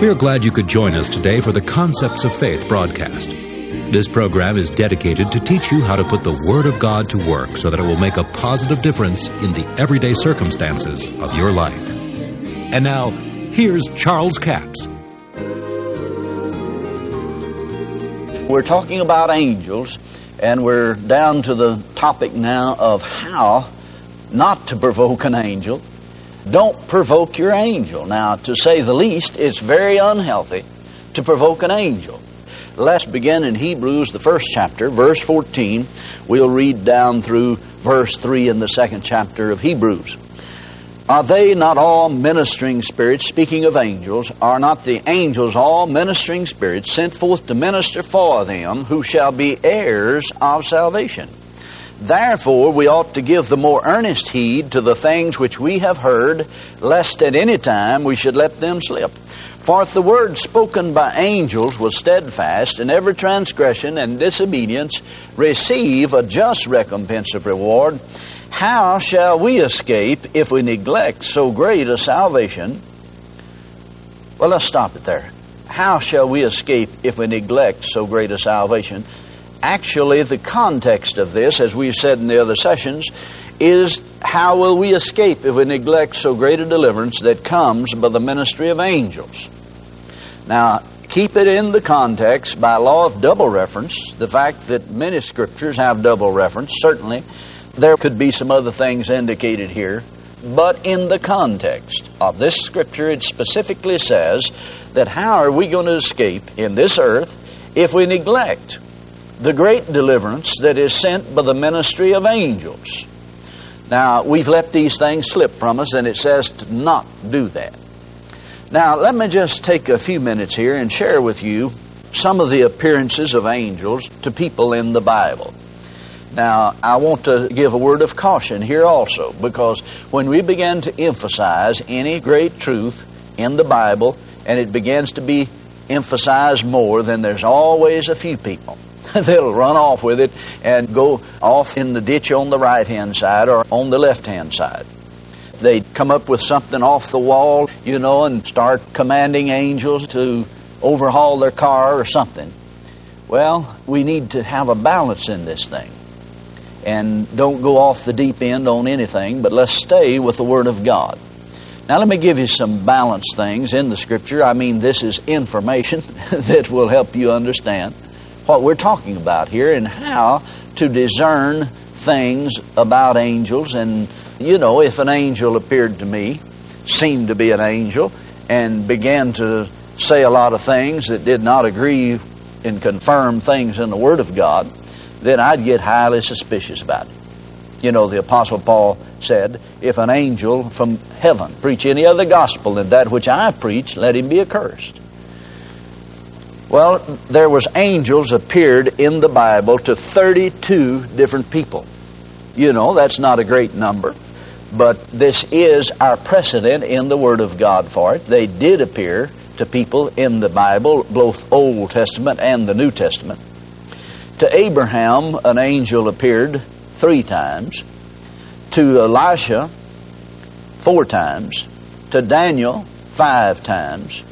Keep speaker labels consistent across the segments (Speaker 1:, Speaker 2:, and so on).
Speaker 1: We are glad you could join us today for the Concepts of Faith broadcast. This program is dedicated to teach you how to put the Word of God to work so that it will make a positive difference in the everyday circumstances of your life. And now, here's Charles Capps.
Speaker 2: We're talking about angels, and we're down to the topic now of how not to provoke an angel. Don't provoke your angel. Now, to say the least, it's very unhealthy to provoke an angel. Let's begin in Hebrews, the first chapter, verse 14. We'll read down through verse 3 in the second chapter of Hebrews. Are they not all ministering spirits, speaking of angels, are not the angels all ministering spirits sent forth to minister for them who shall be heirs of salvation? Therefore, we ought to give the more earnest heed to the things which we have heard, lest at any time we should let them slip. For if the word spoken by angels was steadfast, and every transgression and disobedience receive a just recompense of reward, how shall we escape if we neglect so great a salvation? Well, let's stop it there. How shall we escape if we neglect so great a salvation? Actually, the context of this, as we've said in the other sessions, is how will we escape if we neglect so great a deliverance that comes by the ministry of angels? Now, keep it in the context by law of double reference, the fact that many scriptures have double reference, certainly there could be some other things indicated here, but in the context of this scripture, it specifically says that how are we going to escape in this earth if we neglect the great deliverance that is sent by the ministry of angels? Now, we've let these things slip from us, and it says to not do that. Now, let me just take a few minutes here and share with you some of the appearances of angels to people in the Bible. Now, I want to give a word of caution here also, because when we begin to emphasize any great truth in the Bible, and it begins to be emphasized more, then there's always a few people that'll run off with it and go off in the ditch on the right hand side or on the left hand side. They come up with something off the wall, you know, and start commanding angels to overhaul their car or something. Well, we need to have a balance in this thing. And don't go off the deep end on anything, but let's stay with the Word of God. Now, let me give you some balanced things in the Scripture. I mean, this is information that will help you understand what we're talking about here and how to discern things about angels. And, you know, if an angel appeared to me, seemed to be an angel, and began to say a lot of things that did not agree and confirm things in the Word of God, then I'd get highly suspicious about it. You know, the Apostle Paul said, If an angel from heaven preach any other gospel than that which I preach, let him be accursed. Well, there was angels appeared in the Bible to 32 different people. You know, that's not a great number, but this is our precedent in the Word of God for it. They did appear to people in the Bible, both Old Testament and the New Testament. To Abraham, an angel appeared three times. To Elisha, four times. To Daniel, five times.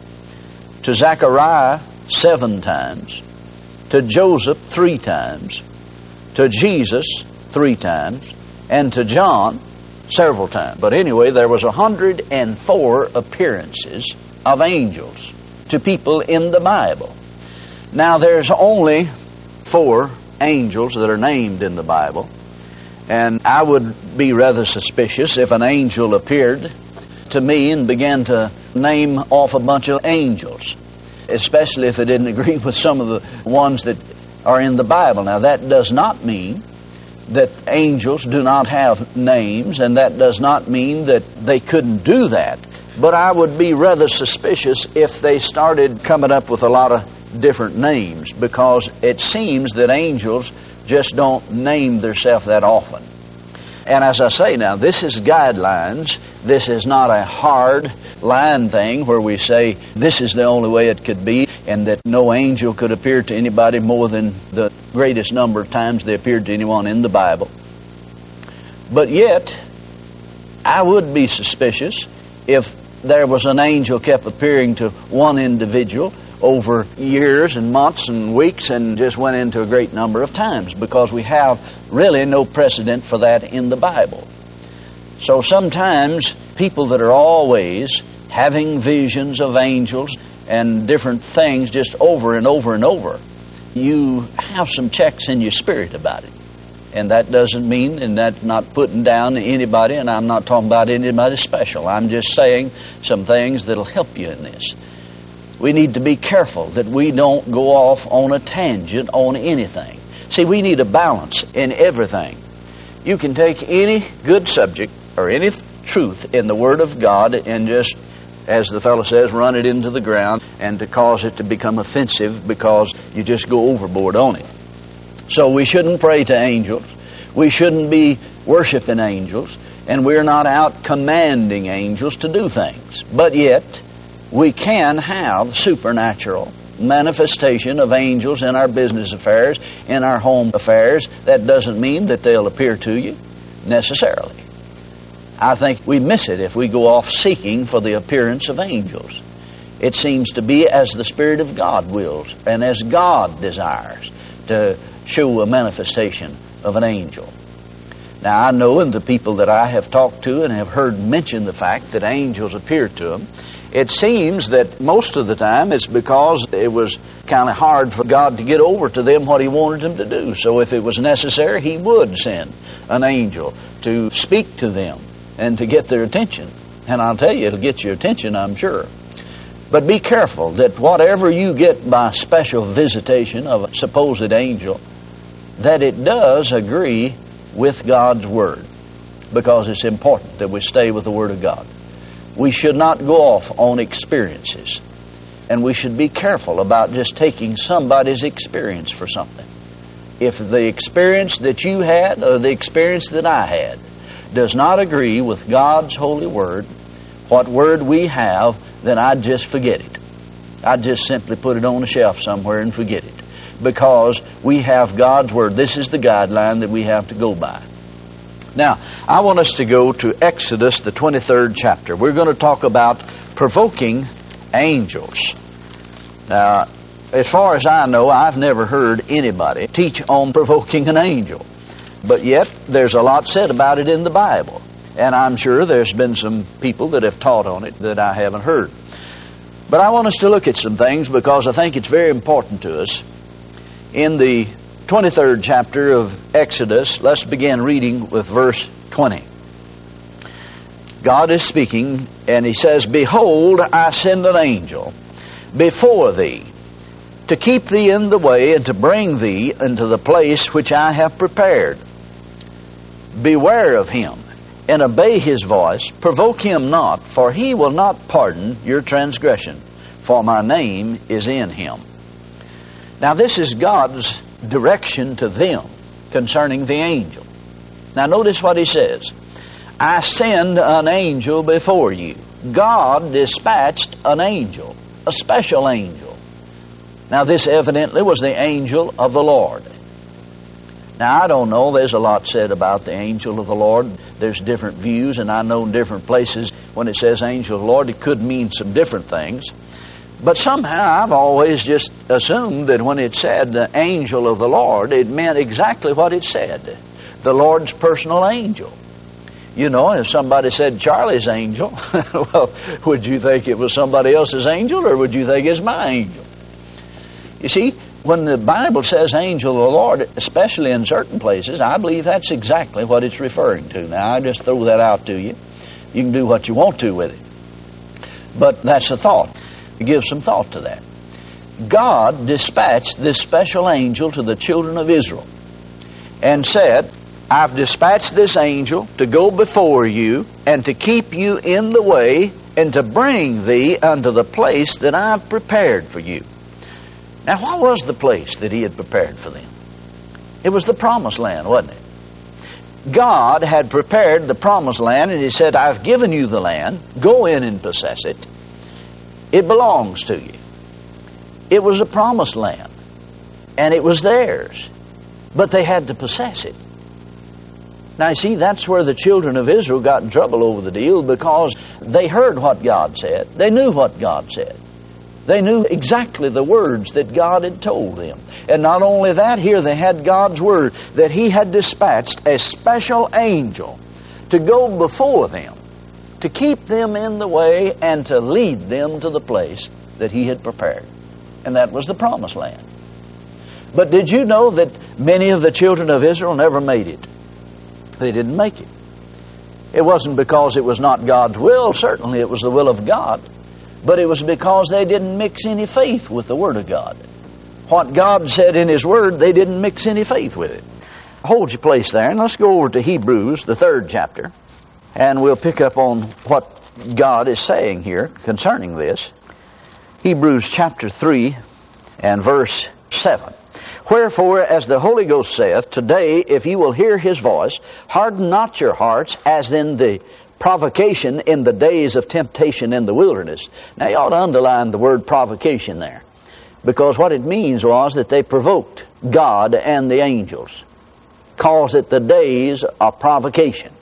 Speaker 2: To Zechariah, seven times. To Joseph, three times. To Jesus, three times. And to John, several times. But anyway, there was 104 appearances of angels to people in the Bible. Now, there's only four angels that are named in the Bible. And I would be rather suspicious if an angel appeared to me and began to name off a bunch of angels, especially if it didn't agree with some of the ones that are in the Bible. Now, that does not mean that angels do not have names, and that does not mean that they couldn't do that. But I would be rather suspicious if they started coming up with a lot of different names because it seems that angels just don't name themselves that often. And as I say now, this is guidelines. This is not a hard line thing where we say this is the only way it could be and that no angel could appear to anybody more than the greatest number of times they appeared to anyone in the Bible. But yet, I would be suspicious if there was an angel kept appearing to one individual over years and months and weeks and just went into a great number of times because we have really no precedent for that in the Bible. So sometimes people that are always having visions of angels and different things just over and over and over, you have some checks in your spirit about it. And that doesn't mean, and that's not putting down anybody, and I'm not talking about anybody special. I'm just saying some things that'll help you in this. We need to be careful that we don't go off on a tangent on anything. See, we need a balance in everything. You can take any good subject or any truth in the Word of God and just, as the fellow says, run it into the ground and to cause it to become offensive because you just go overboard on it. So we shouldn't pray to angels. We shouldn't be worshiping angels. And we're not out commanding angels to do things. But yet, we can have supernatural manifestation of angels in our business affairs, in our home affairs. That doesn't mean that they'll appear to you necessarily. I think we miss it if we go off seeking for the appearance of angels. It seems to be as the Spirit of God wills and as God desires to show a manifestation of an angel. Now, I know, and the people that I have talked to and have heard mention the fact that angels appear to them, it seems that most of the time it's because it was kind of hard for God to get over to them what He wanted them to do. So if it was necessary, He would send an angel to speak to them and to get their attention. And I'll tell you, it'll get your attention, I'm sure. But be careful that whatever you get by special visitation of a supposed angel, that it does agree with God's Word. Because it's important that we stay with the Word of God. We should not go off on experiences. And we should be careful about just taking somebody's experience for something. If the experience that you had or the experience that I had does not agree with God's holy word, what word we have, then I'd just forget it. I'd just simply put it on a shelf somewhere and forget it. Because we have God's word. This is the guideline that we have to go by. Now, I want us to go to Exodus, the 23rd chapter. We're going to talk about provoking angels. Now, as far as I know, I've never heard anybody teach on provoking an angel. But yet, there's a lot said about it in the Bible. And I'm sure there's been some people that have taught on it that I haven't heard. But I want us to look at some things because I think it's very important to us. In the 23rd chapter of Exodus, let's begin reading with verse 20. God is speaking, and He says, Behold, I send an angel before thee to keep thee in the way and to bring thee into the place which I have prepared. Beware of him and obey his voice. Provoke him not, for he will not pardon your transgression, for my name is in him. Now, this is God's direction to them concerning the angel. Now, notice what he says I send an angel before you. God dispatched an angel, a special angel. Now, this evidently was the angel of the Lord. Now, I don't know. There's a lot said about the angel of the Lord. There's different views, and I know in different places when it says angel of the Lord, it could mean some different things. But somehow I've always just assumed that when it said the angel of the Lord, it meant exactly what it said the Lord's personal angel. You know, if somebody said Charlie's angel, well, would you think it was somebody else's angel or would you think it's my angel? You see, when the Bible says angel of the Lord, especially in certain places, I believe that's exactly what it's referring to. Now, I just throw that out to you. You can do what you want to with it. But that's a thought. Give some thought to that. God dispatched this special angel to the children of Israel and said, I've dispatched this angel to go before you and to keep you in the way and to bring thee unto the place that I've prepared for you. Now, what was the place that he had prepared for them? It was the promised land, wasn't it? God had prepared the promised land, and he said, I've given you the land. Go in and possess it. It belongs to you. It was a promised land, and it was theirs, but they had to possess it.
Speaker 3: Now, you see, that's where the children of Israel got in trouble over the deal because they heard what God said. They knew what God said. They knew exactly the words that God had told them. And not only that, here they had God's word that He had dispatched a special angel to go before them, to keep them in the way, and to lead them to the place that He had prepared. And that was the promised land. But did you know that many of the children of Israel never made it? They didn't make it. It wasn't because it was not God's will, certainly it was the will of God, but it was because they didn't mix any faith with the Word of God. What God said in His Word, they didn't mix any faith with it. Hold your place there, and let's go over to Hebrews, the third chapter, and we'll pick up on what God is saying here concerning this. Hebrews chapter 3 and verse 7. Wherefore, as the Holy Ghost saith, Today, if ye will hear his voice, harden not your hearts as in the provocation in the days of temptation in the wilderness. Now, you ought to underline the word provocation there. Because what it means was that they provoked God and the angels. Calls it the days of provocation.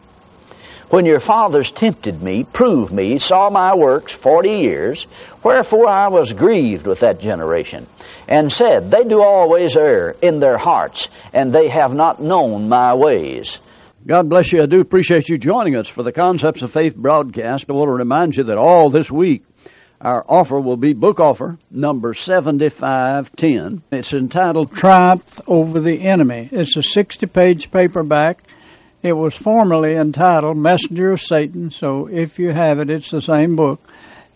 Speaker 3: When your fathers tempted me, proved me, saw my works forty years, wherefore I was grieved with that generation, and said, They do always err in their hearts, and they have not known my ways.
Speaker 4: God bless you. I do appreciate you joining us for the Concepts of Faith broadcast. I want to remind you that all this week, our offer will be book offer number 7510. It's entitled
Speaker 2: Triumph Over the Enemy. It's a 60 page paperback it was formerly entitled Messenger of Satan, so if you have it, it's the same book.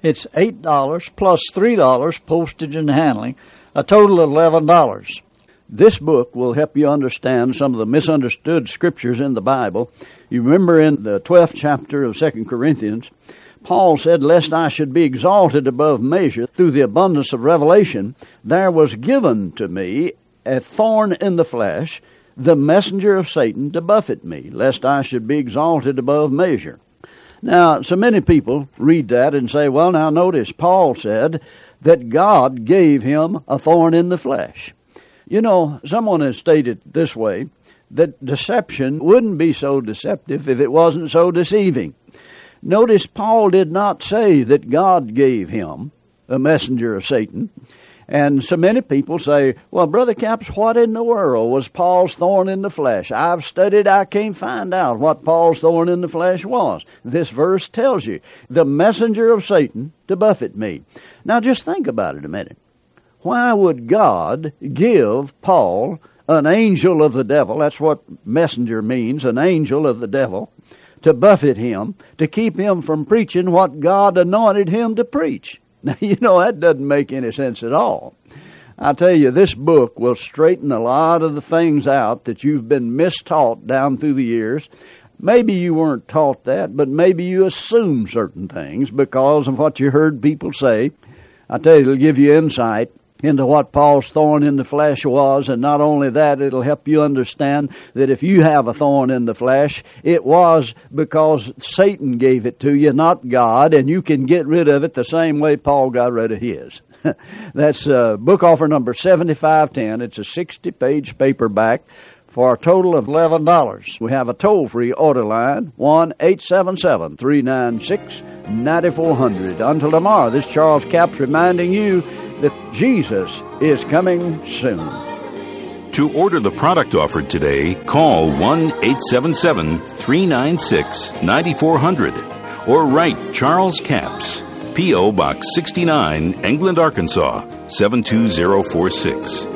Speaker 2: It's $8 plus $3 postage and handling, a total of $11. This book will help you understand some of the misunderstood scriptures in the Bible. You remember in the 12th chapter of 2 Corinthians, Paul said, Lest I should be exalted above measure through the abundance of revelation, there was given to me a thorn in the flesh the messenger of Satan to buffet me, lest I should be exalted above measure. Now, so many people read that and say, well, now notice, Paul said that God gave him a thorn in the flesh. You know, someone has stated this way that deception wouldn't be so deceptive if it wasn't so deceiving. Notice Paul did not say that God gave him a messenger of Satan. And so many people say, well, Brother Capps, what in the world was Paul's thorn in the flesh? I've studied, I can't find out what Paul's thorn in the flesh was. This verse tells you, the messenger of Satan to buffet me. Now just think about it a minute. Why would God give Paul an angel of the devil? That's what messenger means, an angel of the devil, to buffet him, to keep him from preaching what God anointed him to preach. Now, you know, that doesn't make any sense at all. I tell you, this book will straighten a lot of the things out that you've been mistaught down through the years. Maybe you weren't taught that, but maybe you assume certain things because of what you heard people say. I tell you, it'll give you insight into what Paul's thorn in the flesh was, and not only that, it'll help you understand that if you have a thorn in the flesh, it was because Satan gave it to you, not God, and you can get rid of it the same way Paul got rid of his. That's uh, book offer number 7510. It's a 60 page paperback for a total of $11. We have a toll free order line, 1 877 396 9400. Until tomorrow, this Charles Capps reminding you that Jesus is coming soon.
Speaker 1: To order the product offered today, call 1 877 396 9400 or write Charles Capps, P.O. Box 69, England, Arkansas 72046.